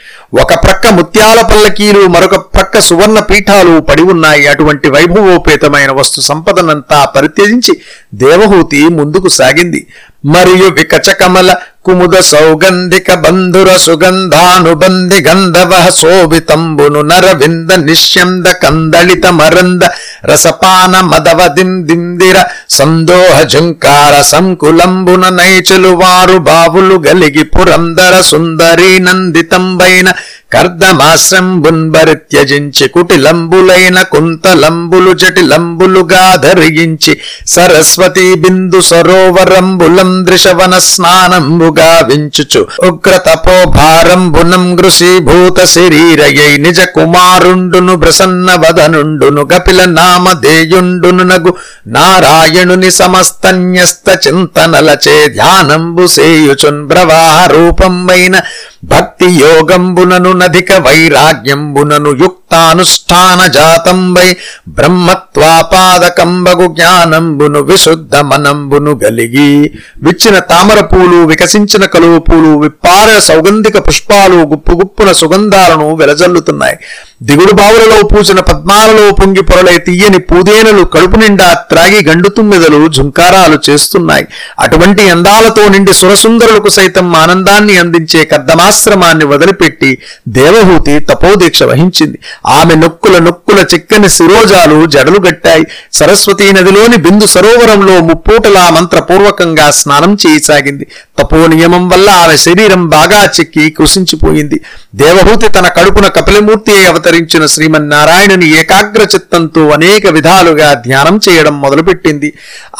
S1: ఒక ప్రక్క ముత్యాల పల్లకీలు మరొక ప్రక్క సువర్ణ పీఠాలు పడి ఉన్నాయి. అటువంటి వైభవోపేతమైన వస్తు సంపదనంతా పరిత్యజించి దేవహూతి ముందుకు సాగింది. మరియు వికచకమల కుముద సౌగంధిక బంధుర సుగంధానుబంధి గంధవ శోభితంబును నరవింద నిశ్యంద కందళిత మరంద రసపాన మదవ దిందిందిర సందోహ జుంకార సంకులంబున నైచలు వారు బావులు గలిగి పురందర సుందరీ నందితంబైన కర్దమాశ్రంబున్బరిత్యజించి కుటిలంబులైన కుంతలంబులు జటిలంబులుగా ధరించి సరస్వతి బిందు సరోవరంబులం దృశవన స్నానంబుగా వించుచు. ఉగ్ర తపోభారంబునం గృశీభూత శరీరయై నిజ కుమారుండును ప్రసన్న వదనుండును కపిల నామధేయుండును నగు నారాయణుని సమస్తన్యస్త చింతనలచే ధ్యానంబు సేయుచున్ ప్రవాహ రూపమైన భక్తి యోగంబునను నధిక వైరాగ్యంబునను యుక్తానుష్ఠాన జాతంబై బ్రహ్మత్వాపాదకంబగు జ్ఞానంబును విశుద్ధ మనంబును గలిగి విచ్చిన తామర పూలు వికసించిన కలువ పూలు విప్పార సౌగంధిక పుష్పాలు గుప్పు గుప్పున సుగంధాలను వెలజల్లుతున్నాయి. దిగుడు బావులలో పూసిన పద్మాలలో పొంగి పొరలై తీయని పూదేనలు కడుపు నిండా త్రాగి గండుతుమ్మెదలు జుంకారాలు చేస్తున్నాయి. అటువంటి అందాలతో నిండి సురసుందరులకు సైతం ఆనందాన్ని అందించే కద్దమాశ్రమాన్ని వదిలిపెట్టి దేవహూతి తపోదీక్ష వహించింది. ఆమె నొక్కుల నొక్కుల చిక్కని శిరోజాలు జడలు గట్టాయి. సరస్వతీ నదిలోని బిందు సరోవరంలో ముప్పూటలా మంత్రపూర్వకంగా స్నానం చేయసాగింది. తపో నియమం వల్ల ఆమె శరీరం బాగా చెక్కి కృషించిపోయింది. దేవహూతి తన కడుపున కపిలమూర్తి అవత అవతరించిన శ్రీమన్నారాయణుని ఏకాగ్ర చిత్తంతో అనేక విధాలుగా ధ్యానం చేయడం మొదలుపెట్టింది.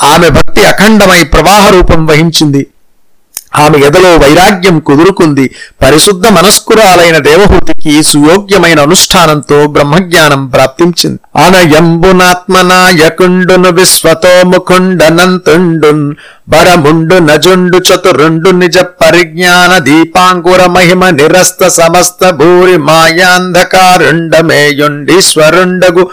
S1: ఆమె భక్తి అఖండమై ప్రవాహ రూపం వహించింది. ఆమె ఎదలో వైరాగ్యం కుదురుకుంది. పరిశుద్ధ మనస్కురాలైన దేవహూతికి సుయోగ్యమైన అనుష్ఠానంతో బ్రహ్మజ్ఞానం ప్రాప్తించింది. అనయంబునాత్మనాయకుండును విశ్వతోముకుండనంతుండున్ బరముండు నజుండు చతురుండు నిజ పరిజ్ఞాన దీపాంకుర మహిమ నిరస్త సమస్త భూరి మాయాంధకారుండమేయుండీశ్వరుండగు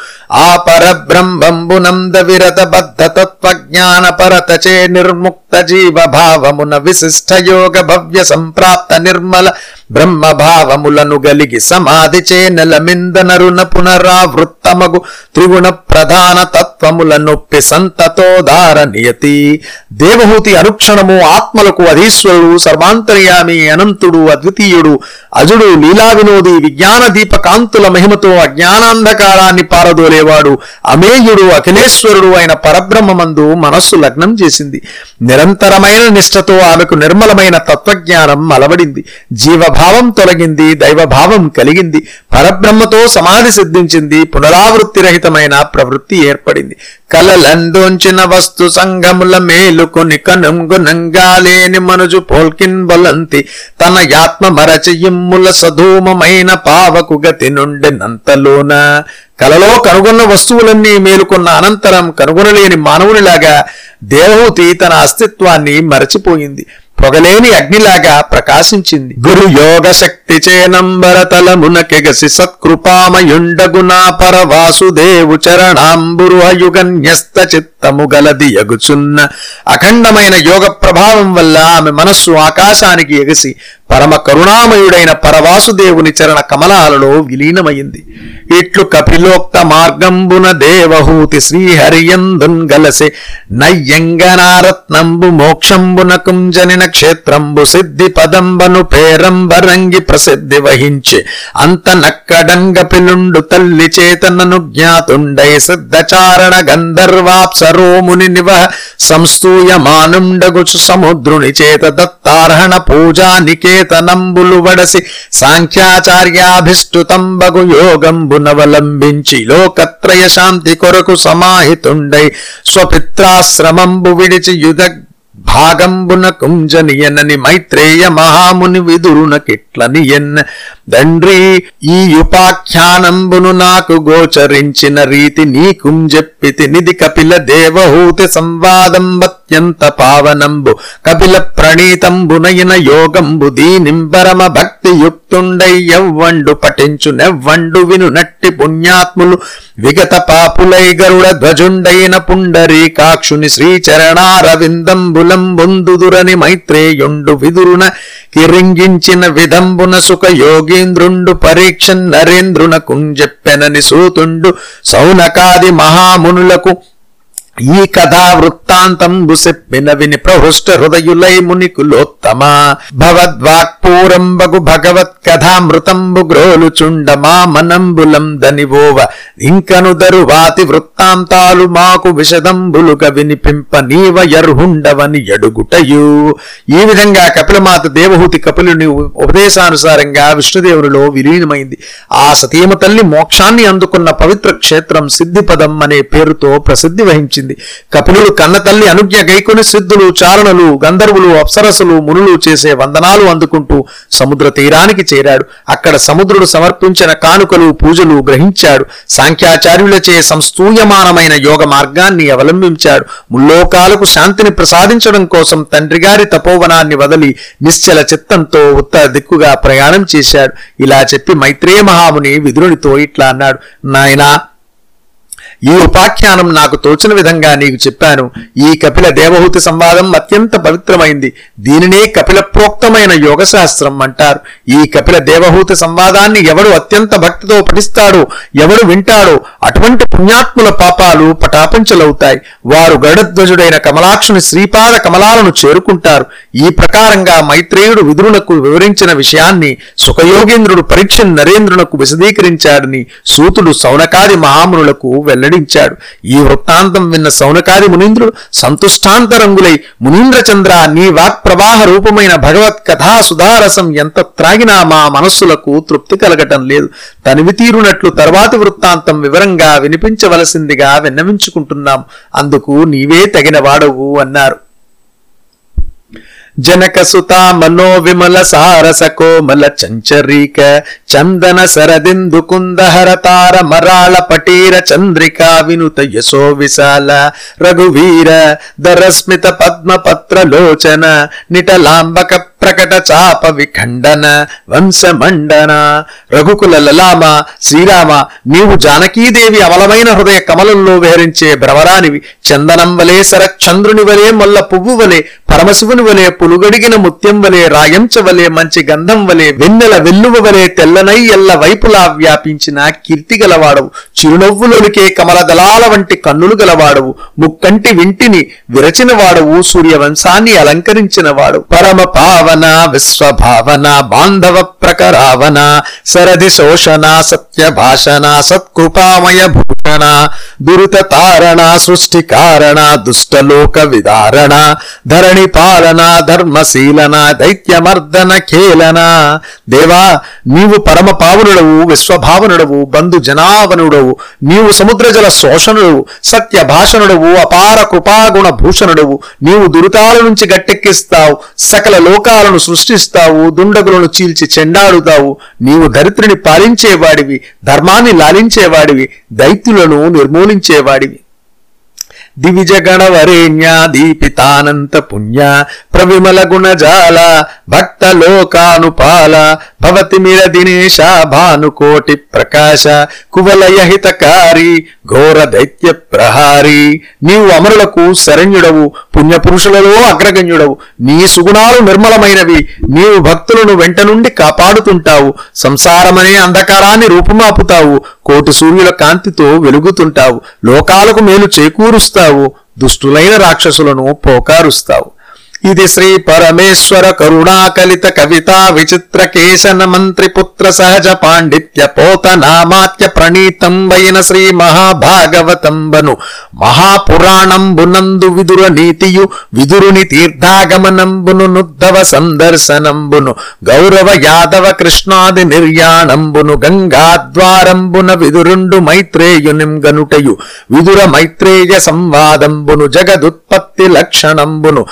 S1: ఆ పరబ్రహ్మంబునంద విరత బద్ధ తత్వజ్ఞాన పరతచే నిర్ముక్త జీవ భావమున విశిష్ట యోగ భవ్య సంప్రాప్త నిర్మల బ్రహ్మ భావములను గలిగి సమాధి చే నెలమింద పునరావృత్తమగు త్రిగుణ ప్రధాన తత్వ నొప్పి సంతతోదార నియతి. దేవహూతి అనుక్షణము ఆత్మలకు అధీశ్వరుడు సర్వాంతర్యామి అనంతుడు అద్వితీయుడు అజుడు లీలా వినోది విజ్ఞాన దీపకాంతుల మహిమతో అజ్ఞానాంధకారాన్ని పారదోలేవాడు అమేయుడు అఖిలేశ్వరుడు అయిన పరబ్రహ్మమందు మనస్సు లగ్నం చేసింది. నిరంతరమైన నిష్ఠతో ఆమెకు నిర్మలమైన తత్వజ్ఞానం అలవడింది. జీవభావం తొలగింది దైవభావం కలిగింది. పరబ్రహ్మతో సమాధి సిద్ధించింది పునరావృత్తి రహితమైన ప్రవృత్తి ఏర్పడింది. కలలందోంచిన వస్తు సంగముల మేలుకొని కనుంగునంగా లేని మనుజు పోల్కిన్ బలంతి తన యాత్మ మరచయిమ్ముల సధూమమైన పావకు గతి నుండి నంతలోన కలలో కనుగొన్న వస్తువులన్నీ మేలుకొన్న అనంతరం కనుగొనలేని మానవునిలాగా దేవహూతి తన అస్తిత్వాన్ని మరచిపోయింది. పొగలేని అగ్నిలాగా ప్రకాశించింది. గురు యోగ శక్తి చేనంబర తలమునకెగసి సత్కృపామయుండగునా పర వాసుదేవు చరణాంబురు అయుగన్యస్త చిత్తము గలది ఎగుచున్న అఖండమైన యోగ ప్రభావం వల్ల ఆమె మనస్సు ఆకాశానికి ఎగసి పరమ కరుణామయుడైన పరవాసుదేవుని చరణ కమలాలలో విలీనమైంది. ఇట్లు కపిలోక్త మార్గంబున దేవహూతి శ్రీహరియందున్ గలసే నయ్యంగనారత్నంబు మోక్షంబున కుంజనిన క్షేత్రంబు సిద్ధి పదంబను పేరంబరంగి ప్రసిద్ధి వహించే అంత నక్కడంగ పిలుండు తల్లి చేతనను జ్ఞాతుండై సిద్ధచారణ గంధర్వాప్సరోముని నివ సంస్తూయమానుండగుచు సముద్రుని చేత దత్తార్హణ పూజా నికేతనంబులు వడసి సాంఖ్యాచార్యాభిష్టుతంబగు యోగంబునవలంబించి లోకత్రయ శాంతి కొరకు సమాహితుండై స్వపిత్రాశ్రమంబు విడిచి యుధ భాగంబున కుంజనియనని మైత్రేయ మహాముని విదురున కిట్లనియన్ దండ్రి ఈ ఉపాఖ్యానంబును నాకు గోచరించిన రీతి నీ చెప్పితి నిధి కపిల దేవహూతి సంవాదం అత్యంత పావనంబు. కపిల ప్రణీతంబునయన యోగంబు దీనింబరమ భక్తి యుక్తుండై ఎవ్వండు పఠించు నెవ్వండు విను నట్టి పుణ్యాత్ములు. విగత పాపులై గరుడ ధ్వజుండైన పుండరీకాక్షుని శ్రీచరణారవిందంబులంబుందుదురని మైత్రేయుండు విదురున కిరింగించిన విధంబున సుఖ యోగీంద్రుండు పరీక్ష నరేంద్రున కుంజెప్పెనని సూతుండు. సౌనకాది మహామునులకు ఈ కథా వృత్తాంతంబు చెప్పిన విని ప్రహృష్ట హృదయులై మునికులోత్తమ. భగవద్వాక్పూరంబగు భగవత్ కథామృతంబు గ్రోలుచుండ మా మనంబులం దనివోవ. ఇంకను దరువాతి వృత్తాంతాలు మాకు విషదంబులుగ వినిపింప నీవయర్హుండవని ఎడుగుటయు ఈ విధంగా కపిలమాత దేవహూతి కపిలుని ఉపదేశానుసారంగా విష్ణుదేవునిలో విలీనమైంది. ఆ సతీమ తల్లి మోక్షాన్ని అందుకున్న పవిత్ర క్షేత్రం సిద్ధిపదం అనే పేరుతో ప్రసిద్ధి వహించింది. కపిలుడు కన్న తల్లి అనుజ్ఞ గైకుని సిద్ధులు చారణులు గంధర్వులు అప్సరసులు మునులు చేసే వందనాలు అందుకుంటూ సముద్ర తీరానికి చేరాడు. అక్కడ సముద్రుడు సమర్పించిన కానుకలు పూజలు గ్రహించాడు. సాంఖ్యాచార్యులచే సంస్తూయమానమైన యోగ మార్గాన్ని అవలంబించాడు. ముల్లోకాలకు శాంతిని ప్రసాదించడం కోసం తండ్రిగారి తపోవనాన్ని వదలి నిశ్చల చిత్తంతో ఉత్తర దిక్కుగా ప్రయాణం చేశాడు. ఇలా చెప్పి మైత్రేయ మహాముని విదురునితో ఇట్లా అన్నాడు నాయనా ఈ ఉపాఖ్యానం నాకు తోచిన విధంగా నీకు చెప్పాను. ఈ కపిల దేవహూతి సంవాదం అత్యంత పవిత్రమైంది. దీనినే కపిల ప్రోక్తమైన యోగ శాస్త్రం అంటారు. ఈ కపిల దేవహూతి సంవాదాన్ని ఎవడు అత్యంత భక్తితో పఠిస్తాడో ఎవడు వింటాడో అటువంటి పుణ్యాత్ముల పాపాలు పటాపంచలవుతాయి. వారు గరుడధ్వజుడైన కమలాక్షుని శ్రీపాద కమలాలను చేరుకుంటారు. ఈ ప్రకారంగా మైత్రేయుడు విదురునకు వివరించిన విషయాన్ని సుఖయోగేంద్రుడు పరీక్ష నరేంద్రునకు విశదీకరించాడని సూతుడు సౌనకాది మహామునులకు వెల్లడించాడు. ఈ వృత్తాంతం విన్న సౌనకాది మునీంద్రుడు సంతుష్టాంతరంగులై మునీంద్రచంద్ర నీ వాక్ప్రవాహ రూపమైన భగవత్ కథా సుధారసం ఎంత త్రాగినా మా మనస్సులకు తృప్తి కలగటం లేదు. తనివి తీరునట్లు తర్వాతి వృత్తాంతం వివరంగా వినిపించవలసిందిగా విన్నవించుకుంటున్నాం. అందుకు నీవే తగిన వాడవు అన్నారు. జనకసుతా మనో విమల సారస కోమల చంచరీక చందన సరదిందు కుందహర తార మరాళ పటీర చంద్రికా వినుత యశో విశాల రఘువీర దరస్మిత పద్మ పత్ర లోచన నిటలాంబక ప్రకట చాప విఖండన వంశమండన రఘుకుల లలామ శ్రీరామ నీవు జానకీదేవి అమలమైన హృదయ కమలంలో విహరించే భ్రవరానివి చందనం వలే శరచంద్రుని వలే మొల్ల పువ్వు వలే పరమశివుని వలె పులుగడిగిన ముత్యం వలె రాయంచ వలె మంచి గంధం వలె వెన్నెల వెల్లువ వలె తెల్లనై ఎల్ల వైపులా వ్యాపించిన కీర్తి గలవాడవు. చిరునవ్వులొలికే కమల దళాల వంటి కన్నులు గలవాడవు. ముక్కంటి వింటిని విరచిన వాడవు. సూర్యవంశాన్ని అలంకరించిన వాడు. పరమ పావన విశ్వభావన బాంధవ ప్రకరావన సరధి శోషణ సత్య భాషణ. సత్కృపామయ భూషణ దురిత తారణ సృష్టి కారణ దుష్టలోక విదారణ ధరణి పాలన ధర్మశీలన దైత్యమర్దన ఖేలన దేవా నీవు పరమ పావనుడవు విశ్వభావనుడవు బంధు జనావనుడవు నీవు సముద్రజల శోషణుడవు సత్య భాషణుడవు అపార కృపాగుణ భూషణుడవు నీవు దురితాల నుంచి గట్టెక్కిస్తావు సకల లోకాలను సృష్టిస్తావు దుండగులను చీల్చి చెండాడుతావు నీవు దరిద్రుని పాలించేవాడివి ధర్మాన్ని లాలించేవాడివి దైత్యులను నిర్మూలించేవాడివి. దివిజగణవరేణ్య దీపితానంత పుణ్య ప్రవిమల గుణజాల భక్త లోకానుపాల భవతి మిర దినేశ భానుకోటి ప్రకాశ కువలయ హితకారి ఘోర దైత్య ప్రహారి. నీవు అమరులకు శరణ్యుడవు పుణ్యపురుషులలో అగ్రగణ్యుడవు. నీ సుగుణాలు నిర్మలమైనవి నీవు భక్తులను వెంట నుండి కాపాడుతుంటావు. సంసారమనే అంధకారాన్ని రూపుమాపుతావు కోటి సూర్యుల కాంతితో వెలుగుతుంటావు. లోకాలకు మేలు చేకూరుస్తావు దుష్టులైన రాక్షసులను పోకారుస్తావు. ఇది శ్రీ పరమేశ్వర కరుణాకలిత కవితా విచిత్ర కేశన మంత్రి పుత్ర సహజ పాండిత్య పోత నామాత్య ప్రణీతం వైన శ్రీ మహాభాగవతంబను. మహాపురాణంబునందు విదుర నీతియు విదురుని తీర్థాగమనంబును నుద్ధవ సందర్శనంబును గౌరవ యాదవ కృష్ణాది నిర్యాణంబును గంగాద్వారంబున విదురుండు మైత్రేయునిం గనుటయు విదుర మైత్రేయ సంవాదంబును జగదుత్పత్తి లక్షణంబును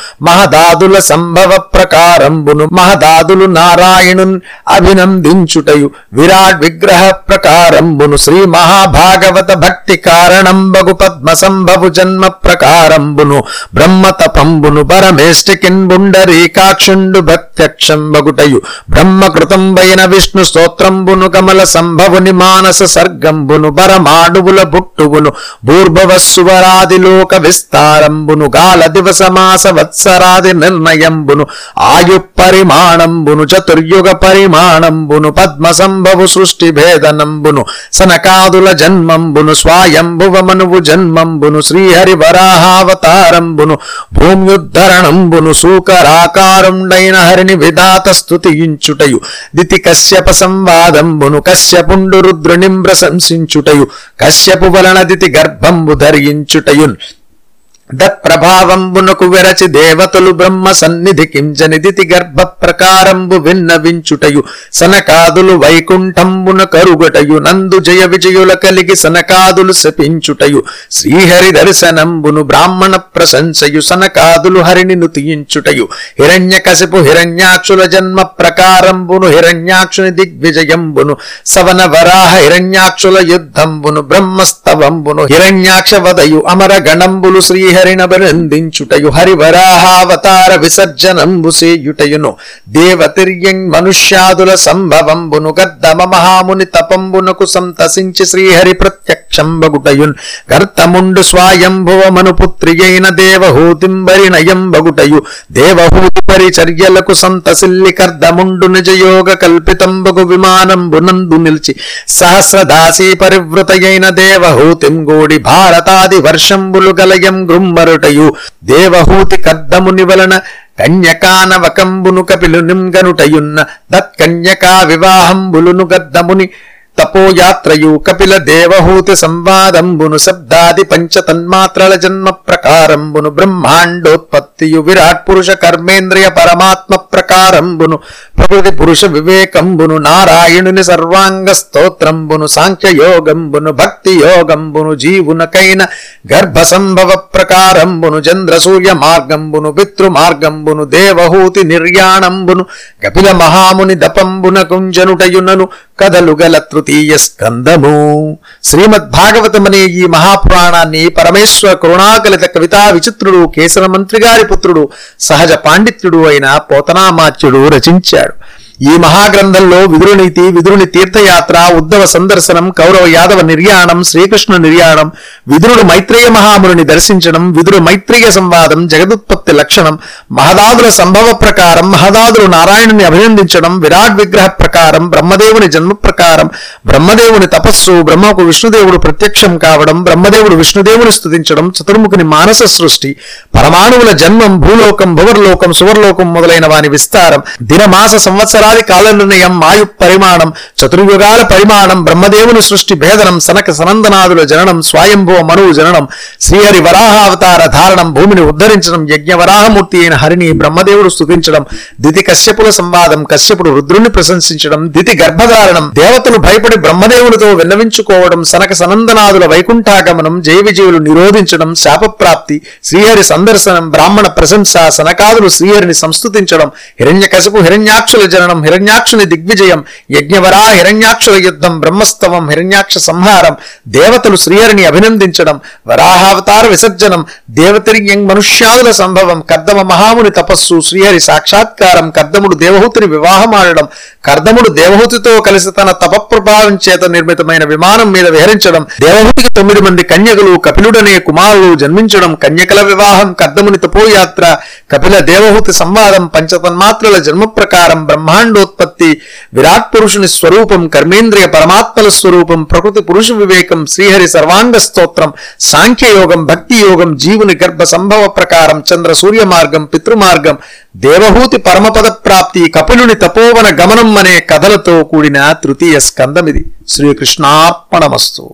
S1: మహదాదుల సంభవ ప్రకారంబును మహదాదులు నారాయణున్ అభినందించుటయు. విరాట్ విగ్రహ ప్రకారంబును శ్రీ మహాభాగవత భక్తి కారణంబగు పద్మ సంభవు జన్మ ప్రకారంబును. బ్రహ్మతపంబును పరమేష్టికిన్బుండరీకాక్షుండు పరమేష్టికిన్ బుండరీకాక్షుండు ప్రత్యక్షంబగుటయు. బ్రహ్మకృతంబైన విష్ణు స్తోత్రంబును కమల సంభవుని మానస సర్గంబును పరమాణువుల బుట్టువును. భూర్భవస్సువరాదిలోక విస్తారంబును గాల దివసమాస వత్సరాది వత్సరాది నిర్ణయంబును ఆయు పరిమాణంబును చతుర్యుగ పరిమాణంబును పద్మ సంభవు సృష్టి భేదనంబును సనకాదుల జన్మంబును స్వాయంభువ మనువు జన్మంబును శ్రీహరి వరాహావతారంబును భూమ్యుద్ధరణంబును సూకరాకారుండైన హరిని విధాత స్తుతించుటయు దితి కశ్యప సంవాదంబును కశ్యపుండు రుద్రునిం ప్రశంసించుటయు కశ్యపు వలన దితి గర్భంబు ధరించుటయున్. దత్ప్రభావంబునకు వెరచి దేవతలు బ్రహ్మ సన్నిధి కించనిదితి గర్భ ప్రకారంబు విన్నవించుటయు. సనకాదులు వైకుంఠంబున కరుగటయు. నందు జయ విజయుల కలిగి సనకాదులు శపించుటయు. శ్రీహరి దర్శనంబును బ్రాహ్మణ ప్రశంసయు. సనకాదులు హరిని నుతియించుటయు హిరణ్య కసిపు హిరణ్యాక్షుల జన్మ ప్రకారంబును హిరణ్యాక్షుని దిగ్విజయంబును. సవన వరాహ హిరణ్యాక్షుల యుద్ధంబును బ్రహ్మస్తవంబును హిరణ్యాక్ష వదయు. అమర గణంబులు శ్రీ శ్రీహరినభినందించుటయు హరివరాహావతార విసర్జనంబుసేయుటయును దేవతిర్యం మనుష్యాదుల సంభవంబును గద్దమ మహాముని తపంబునకు సంతసించి శ్రీహరి ప్రత్యక్షంబగుటయున్. కర్తముండు స్వాయంభువమను పుత్రియైన దేవహూతింబరి నయంబగుటయు. దేవహూతి పరిచర్యలకు సంతసిల్లి కర్దముండు నిజయోగ కల్పితంబగు విమానంబునందు నిలిచి. సహస్రదాసీ పరివృతయైన దేవహూతిం గూడి భారతాది వర్షంబులు గలయం గృం మరుటయు దేవహూతి కద్దముని వలన కన్యకానవకంబును కపిలునిం గనుటయున్న దత్కన్యకా వివాహంబులును గద్దముని తపోయాత్రయు కపిల దేవహూతి సంవాదంబును శబ్దాది పంచ తన్మాత్రల జన్మ ప్రకారంబును బ్రహ్మాండోత్పత్తియు విరాట్ పురుష కర్మేంద్రియ పరమాత్మ ప్రకారంబును ప్రకృతి పురుష వివేకంబును నారాయణుని సర్వాంగ స్తోత్రంబును సాంఖ్య యోగంబును భక్తి యోగంబును జీవునకైన గర్భ సంభవ ప్రకారంబును చంద్ర సూర్య మార్గంబును పితృ మార్గంబును దేవహూతి నిర్యాణంబును కపిల మహాముని దపంబున కుంజనుటయునను కథలు గల తృతీయ స్కందము. శ్రీమద్భాగవతమనే ఈ మహాపురాణాన్ని పరమేశ్వర కరుణాకలిత కవితా విచిత్రుడు కేసరమంత్రి గారి పుత్రుడు సహజ పాండిత్యుడు అయిన పోతనామాత్యుడు రచించాడు. ఈ మహాగ్రంథంలో విదురునీతి విదురుని తీర్థయాత్ర ఉద్ధవ సందర్శనం కౌరవ యాదవ నిర్యాణం శ్రీకృష్ణ నిర్యాణం విదురుడు మైత్రేయ మహాముని దర్శించడం విదురు మైత్రేయ సంవాదం జగదుత్పత్తి లక్షణం మహదాదుల సంభవ ప్రకారం మహదాదులు నారాయణుని అభినందించడం విరాట్ విగ్రహ ప్రకారం బ్రహ్మదేవుని జన్మ ప్రకారం బ్రహ్మదేవుని తపస్సు బ్రహ్మకు విష్ణుదేవుడు ప్రత్యక్షం కావడం బ్రహ్మదేవుడు విష్ణుదేవుని స్థుతించడం చతుర్ముఖుని మానస సృష్టి పరమాణువుల జన్మం భూలోకం భువర్లోకం సువర్లోకం మొదలైన వాని విస్తారం దినమాస సంవత్సరాది కాల నిర్ణయం ఆయు పరిమాణం చతుర్యుగాల పరిమాణం బ్రహ్మదేవుని సృష్టి భేదనం సనక సనందనాదుల జననం స్వయంభవ మనువు జననం శ్రీహరి వరాహావతార ధారణం భూమిని ఉద్ధరించడం యజ్ఞ వరాహమూర్తి అయిన హరిని బ్రహ్మదేవుడు స్థుతించడం దితి కశ్యపుల సంవాదం కశ్యపుడు రుద్రుని ప్రశంసించడం దితి గర్భధారణం దేవతలు భయపడి బ్రహ్మదేవునితో విన్నవించుకోవడం సనక సనందనాదుల వైకుంఠాగమనం జయ విజయులు నిరోధించడం శాపప్రాప్తి శ్రీహరి సందర్శనం బ్రాహ్మణ ప్రశంస సనకాదులు శ్రీహరిని సంస్తుతించడం హిరణ్యకశపు హిరణ్యాక్షుల జననం దర్శనం హిరణ్యాక్షుని దిగ్విజయం యజ్ఞవరా హిరణ్యాక్షుల యుద్ధం బ్రహ్మస్తవం హిరణ్యాక్ష సంహారం దేవతలు శ్రీహరిని అభినందించడం వరాహావతార విసర్జనం దేవతరియం మనుష్యాదుల సంభవం కర్దమ మహాముని తపస్సు శ్రీహరి సాక్షాత్కారం కర్దముడు దేవహూతిని వివాహమాడడం కర్దముడు దేవహూతితో కలిసి తన తపప్రభావం చేత నిర్మితమైన విమానం మీద విహరించడం దేవహూతికి తొమ్మిది మంది కన్యకులు కపిలుడనే కుమారులు జన్మించడం కన్యకల వివాహం కర్దముని తపోయాత్ర కపిల దేవహూతి సంవాదం పంచతన్మాత్రల జన్మ ప్రకారం బ్రహ్మాండోత్పత్తి విరాట్ పురుషుని స్వరూపం కర్మేంద్రియ పరమాత్మల స్వరూపం ప్రకృతి పురుష వివేకం శ్రీహరి సర్వాంగ స్తోత్రం సాంఖ్యయోగం భక్తి యోగం జీవుని గర్భ సంభవ ప్రకారం చంద్ర సూర్య మార్గం పితృమార్గం దేవహూతి పరమపద ప్రాప్తి కపిలుని తపోవన గమనం అనే కథలతో కూడిన తృతీయ స్కందమిది. శ్రీకృష్ణార్పణమస్తు.